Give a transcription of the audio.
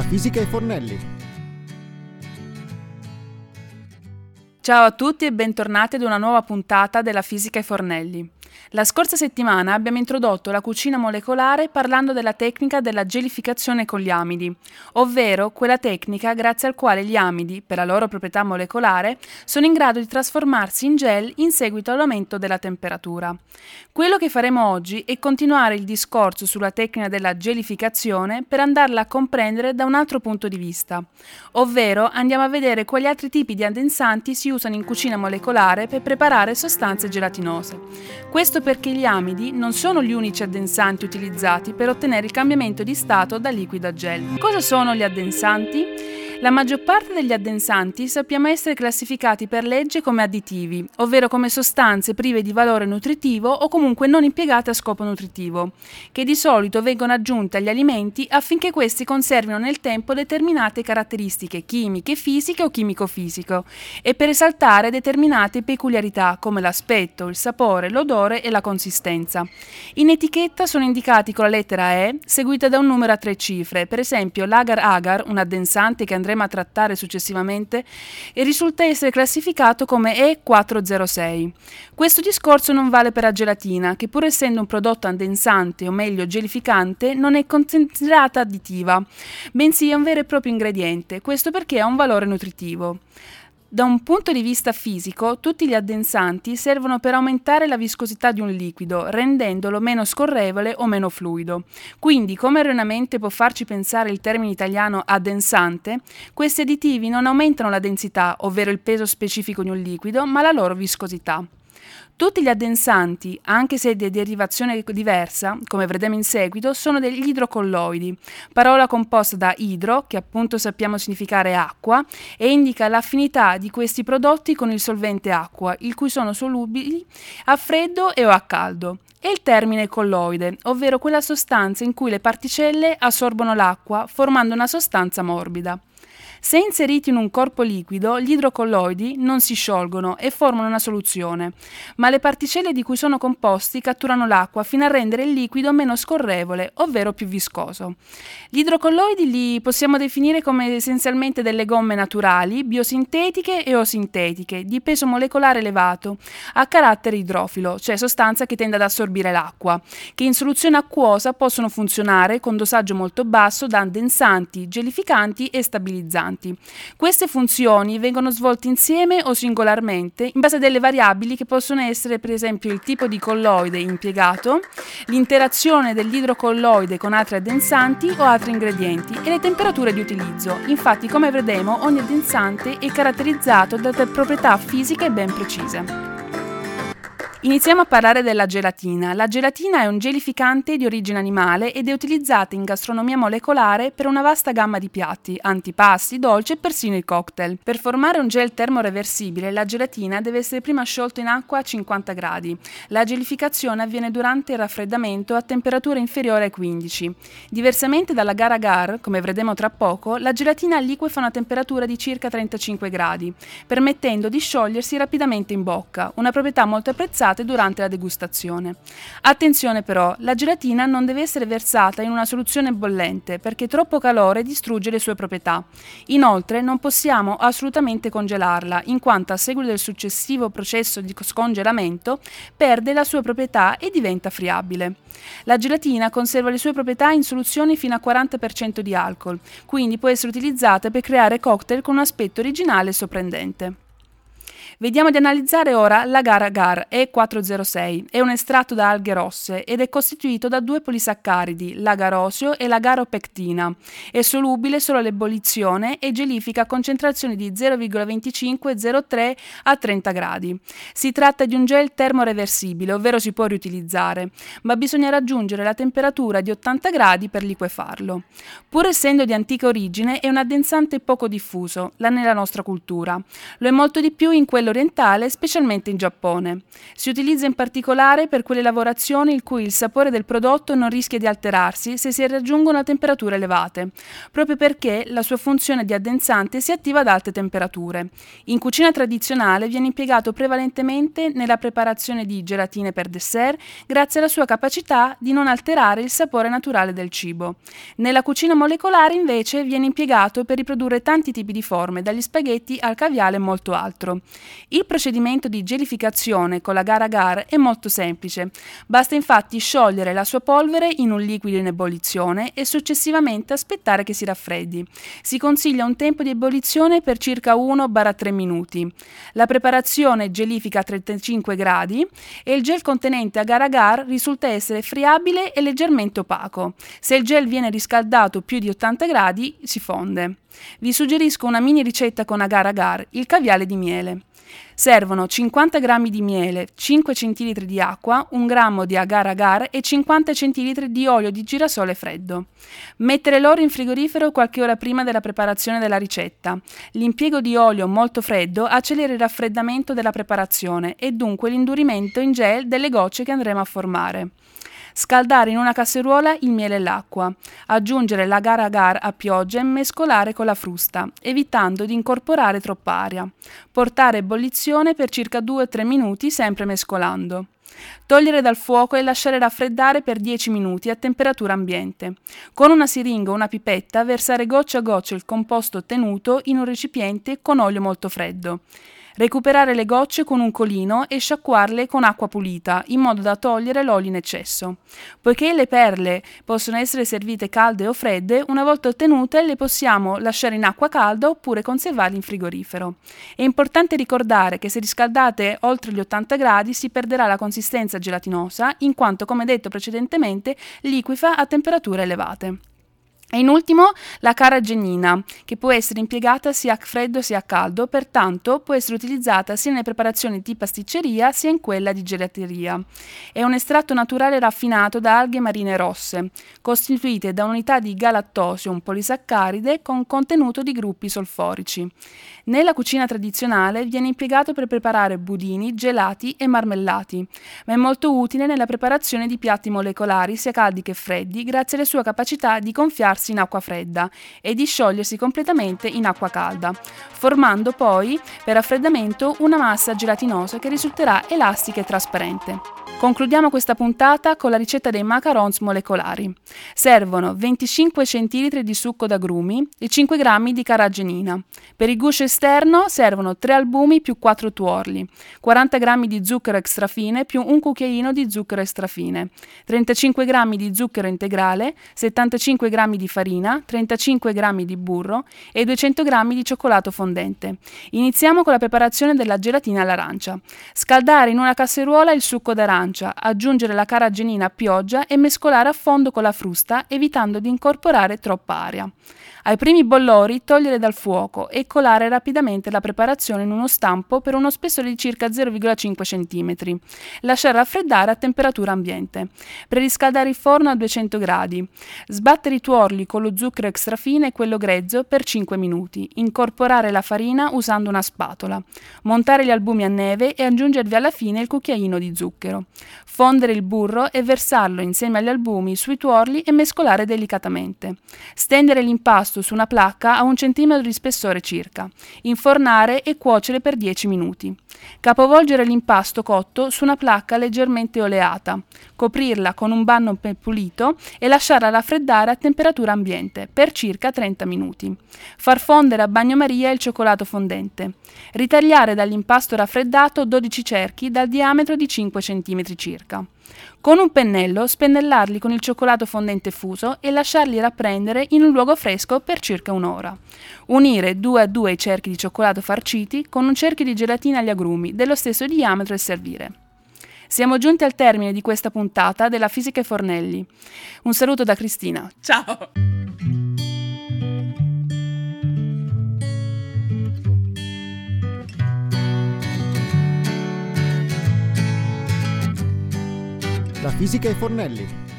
La fisica ai fornelli. Ciao a tutti e bentornati ad una nuova puntata della Fisica ai fornelli. La scorsa settimana abbiamo introdotto la cucina molecolare parlando della tecnica della gelificazione con gli amidi, ovvero quella tecnica grazie al quale gli amidi, per la loro proprietà molecolare, sono in grado di trasformarsi in gel in seguito all'aumento della temperatura. Quello che faremo oggi è continuare il discorso sulla tecnica della gelificazione per andarla a comprendere da un altro punto di vista, ovvero andiamo a vedere quali altri tipi di addensanti si usano in cucina molecolare per preparare sostanze gelatinose. Questo perché gli amidi non sono gli unici addensanti utilizzati per ottenere il cambiamento di stato da liquido a gel. Cosa sono gli addensanti? La maggior parte degli addensanti sappiamo essere classificati per legge come additivi, ovvero come sostanze prive di valore nutritivo o comunque non impiegate a scopo nutritivo, che di solito vengono aggiunte agli alimenti affinché questi conservino nel tempo determinate caratteristiche chimiche, fisiche o chimico-fisico e per esaltare determinate peculiarità come l'aspetto, il sapore, l'odore e la consistenza. In etichetta sono indicati con la lettera E seguita da un numero a tre cifre, per esempio l'agar-agar, un addensante che andrebbe andremo a trattare successivamente, e risulta essere classificato come E406. Questo discorso non vale per la gelatina, che pur essendo un prodotto addensante, o meglio gelificante, non è considerata additiva, bensì è un vero e proprio ingrediente, questo perché ha un valore nutritivo. Da un punto di vista fisico, tutti gli addensanti servono per aumentare la viscosità di un liquido, rendendolo meno scorrevole o meno fluido. Quindi, come erroneamente può farci pensare il termine italiano addensante, questi additivi non aumentano la densità, ovvero il peso specifico di un liquido, ma la loro viscosità. Tutti gli addensanti, anche se di derivazione diversa, come vedremo in seguito, sono degli idrocolloidi, parola composta da idro, che appunto sappiamo significare acqua, e indica l'affinità di questi prodotti con il solvente acqua, il cui sono solubili a freddo e o a caldo e il termine colloide, ovvero quella sostanza in cui le particelle assorbono l'acqua formando una sostanza morbida. Se inseriti in un corpo liquido, gli idrocolloidi non si sciolgono e formano una soluzione, ma le particelle di cui sono composti catturano l'acqua fino a rendere il liquido meno scorrevole, ovvero più viscoso. Gli idrocolloidi li possiamo definire come essenzialmente delle gomme naturali, biosintetiche e o sintetiche, di peso molecolare elevato, a carattere idrofilo, cioè sostanza che tende ad assorbire l'acqua, che in soluzione acquosa possono funzionare con dosaggio molto basso da addensanti, gelificanti e stabilizzanti importanti. Queste funzioni vengono svolte insieme o singolarmente in base a delle variabili che possono essere per esempio il tipo di colloide impiegato, l'interazione dell'idrocolloide con altri addensanti o altri ingredienti e le temperature di utilizzo. Infatti, come vedremo, ogni addensante è caratterizzato da proprietà fisiche ben precise. Iniziamo a parlare della gelatina. La gelatina è un gelificante di origine animale ed è utilizzata in gastronomia molecolare per una vasta gamma di piatti, antipasti, dolci e persino i cocktail. Per formare un gel termoreversibile, la gelatina deve essere prima sciolta in acqua a 50 gradi. La gelificazione avviene durante il raffreddamento a temperatura inferiore ai 15. Diversamente dalla gara agar, come vedremo tra poco, la gelatina liquefa a una temperatura di circa 35 gradi, permettendo di sciogliersi rapidamente in bocca, una proprietà molto apprezzata versate durante la degustazione. Attenzione però, la gelatina non deve essere versata in una soluzione bollente perché troppo calore distrugge le sue proprietà. Inoltre non possiamo assolutamente congelarla in quanto a seguito del successivo processo di scongelamento perde la sua proprietà e diventa friabile. La gelatina conserva le sue proprietà in soluzioni fino a 40% di alcol, quindi può essere utilizzata per creare cocktail con un aspetto originale e sorprendente. Vediamo di analizzare ora l'agar-agar E406. È un estratto da alghe rosse ed è costituito da due polisaccaridi, l'agarosio e l'agaropectina. È solubile solo all'ebollizione e gelifica a concentrazioni di 0,25-0,3 a 30 gradi. Si tratta di un gel termoreversibile, ovvero si può riutilizzare, ma bisogna raggiungere la temperatura di 80 gradi per liquefarlo. Pur essendo di antica origine, è un addensante poco diffuso nella nostra cultura. Lo è molto di più in quello orientale, specialmente in Giappone. Si utilizza in particolare per quelle lavorazioni in cui il sapore del prodotto non rischia di alterarsi se si raggiungono temperature elevate, proprio perché la sua funzione di addensante si attiva ad alte temperature. In cucina tradizionale viene impiegato prevalentemente nella preparazione di gelatine per dessert, grazie alla sua capacità di non alterare il sapore naturale del cibo. Nella cucina molecolare invece viene impiegato per riprodurre tanti tipi di forme, dagli spaghetti al caviale e molto altro. Il procedimento di gelificazione con la gara agar è molto semplice. Basta infatti sciogliere la sua polvere in un liquido in ebollizione e successivamente aspettare che si raffreddi. Si consiglia un tempo di ebollizione per circa 1-3 minuti. La preparazione gelifica a 35 gradi e il gel contenente agar agar risulta essere friabile e leggermente opaco. Se il gel viene riscaldato più di 80 gradi si fonde. Vi suggerisco una mini ricetta con agar agar, il caviale di miele. Servono 50 g di miele, 5 cl di acqua, 1 g di agar agar e 50 cl di olio di girasole freddo. Mettere l'oro in frigorifero qualche ora prima della preparazione della ricetta. L'impiego di olio molto freddo accelera il raffreddamento della preparazione e dunque l'indurimento in gel delle gocce che andremo a formare. Scaldare in una casseruola il miele e l'acqua, aggiungere l'agar agar a pioggia e mescolare con la frusta, evitando di incorporare troppa aria. Portare a ebollizione per circa 2-3 minuti sempre mescolando. Togliere dal fuoco e lasciare raffreddare per 10 minuti a temperatura ambiente. Con una siringa o una pipetta versare goccia a goccia il composto ottenuto in un recipiente con olio molto freddo. Recuperare le gocce con un colino e sciacquarle con acqua pulita, in modo da togliere l'olio in eccesso. Poiché le perle possono essere servite calde o fredde, una volta ottenute le possiamo lasciare in acqua calda oppure conservarle in frigorifero. È importante ricordare che se riscaldate oltre gli 80 gradi si perderà la consistenza gelatinosa, in quanto, come detto precedentemente, liquifa a temperature elevate. E in ultimo la carragennina, che può essere impiegata sia a freddo sia a caldo, pertanto può essere utilizzata sia nelle preparazioni di pasticceria sia in quella di gelateria. È un estratto naturale raffinato da alghe marine rosse, costituite da unità di galattosio, un polisaccaride con contenuto di gruppi solforici. Nella cucina tradizionale viene impiegato per preparare budini, gelati e marmellati, ma è molto utile nella preparazione di piatti molecolari sia caldi che freddi grazie alle sue capacità di gonfiarsi in acqua fredda e di sciogliersi completamente in acqua calda, formando poi per raffreddamento una massa gelatinosa che risulterà elastica e trasparente. Concludiamo questa puntata con la ricetta dei macarons molecolari. Servono 25 cl di succo d'agrumi e 5 g di caragenina. Per il guscio esterno servono 3 albumi più 4 tuorli, 40 g di zucchero extrafine più un cucchiaino di zucchero extrafine, 35 g di zucchero integrale, 75 g di farina, 35 g di burro e 200 g di cioccolato fondente. Iniziamo con la preparazione della gelatina all'arancia. Scaldare in una casseruola il succo d'arancia arancia, aggiungere la caragenina a pioggia e mescolare a fondo con la frusta, evitando di incorporare troppa aria. Ai primi bollori togliere dal fuoco e colare rapidamente la preparazione in uno stampo per uno spessore di circa 0,5 cm. Lasciare raffreddare a temperatura ambiente. Preriscaldare il forno a 200 gradi. Sbattere i tuorli con lo zucchero extrafine e quello grezzo per 5 minuti. Incorporare la farina usando una spatola. Montare gli albumi a neve e aggiungervi alla fine il cucchiaino di zucchero. Fondere il burro e versarlo insieme agli albumi sui tuorli e mescolare delicatamente. Stendere l'impasto impasto su una placca a un centimetro di spessore circa, infornare e cuocere per 10 minuti. Capovolgere l'impasto cotto su una placca leggermente oleata, coprirla con un banno pulito e lasciarla raffreddare a temperatura ambiente per circa 30 minuti. Far fondere a bagnomaria il cioccolato fondente. Ritagliare dall'impasto raffreddato 12 cerchi dal diametro di 5 cm circa. Con un pennello spennellarli con il cioccolato fondente fuso e lasciarli rapprendere in un luogo fresco per circa un'ora. Unire due a due i cerchi di cioccolato farciti con un cerchio di gelatina agli agrumi dello stesso diametro e servire. Siamo giunti al termine di questa puntata della Fisica e Fornelli. Un saluto da Cristina. Ciao! La fisica e Fornelli